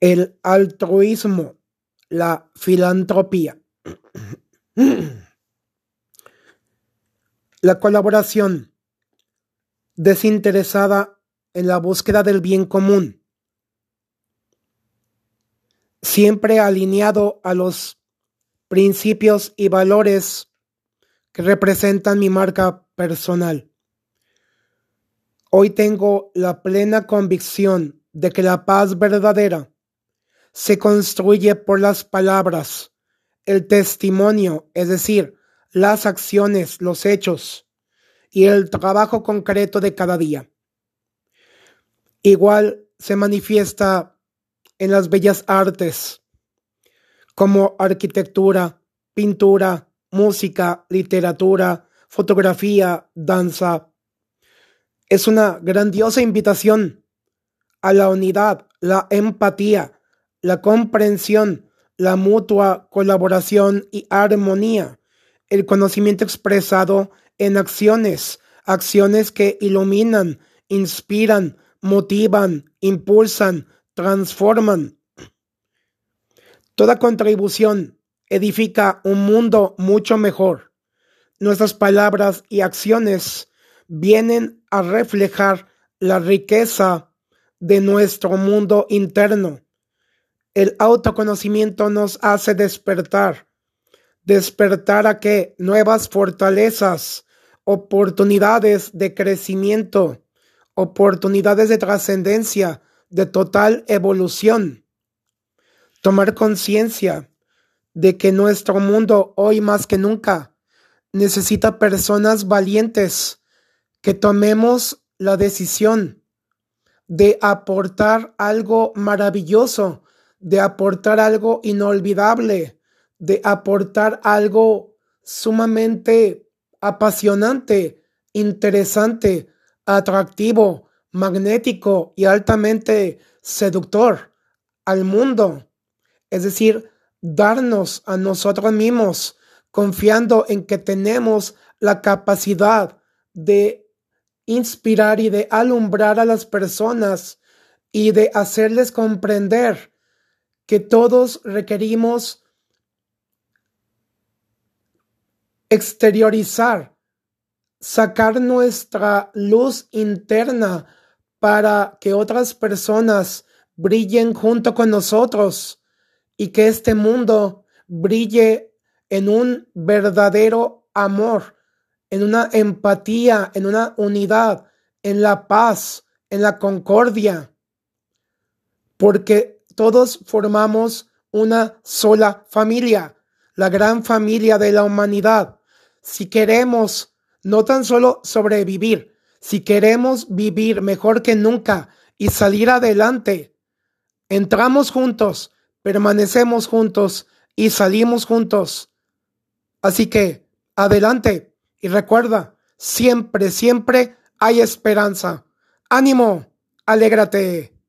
el altruismo, la filantropía, la colaboración desinteresada en la búsqueda del bien común, siempre alineado a los principios y valores que representan mi marca personal. Hoy tengo la plena convicción de que la paz verdadera se construye por las palabras, el testimonio, es decir, las acciones, los hechos y el trabajo concreto de cada día. Igual se manifiesta en las bellas artes, como arquitectura, pintura, música, literatura, fotografía, danza. Es una grandiosa invitación a la unidad, la empatía, la comprensión, la mutua colaboración y armonía, el conocimiento expresado en acciones, acciones que iluminan, inspiran, motivan, impulsan, transforman. Toda contribución edifica un mundo mucho mejor. Nuestras palabras y acciones vienen a reflejar la riqueza de nuestro mundo interno el autoconocimiento nos hace despertar. Despertar a qué? Nuevas fortalezas, oportunidades de crecimiento, oportunidades de trascendencia, de total evolución. Tomar conciencia de que nuestro mundo hoy más que nunca necesita personas valientes que tomemos la decisión de aportar algo maravilloso de aportar algo inolvidable, de aportar algo sumamente apasionante, interesante, atractivo, magnético y altamente seductor al mundo. Es decir, darnos a nosotros mismos, confiando en que tenemos la capacidad de inspirar y de alumbrar a las personas y de hacerles comprender que todos requerimos exteriorizar, sacar nuestra luz interna para que otras personas brillen junto con nosotros y que este mundo brille en un verdadero amor, en una empatía, en una unidad, en la paz, en la concordia. Porque todos formamos una sola familia, la gran familia de la humanidad. Si queremos no tan solo sobrevivir, si queremos vivir mejor que nunca y salir adelante, entramos juntos, permanecemos juntos y salimos juntos. Así que, adelante y recuerda, siempre, siempre hay esperanza. Ánimo, alégrate.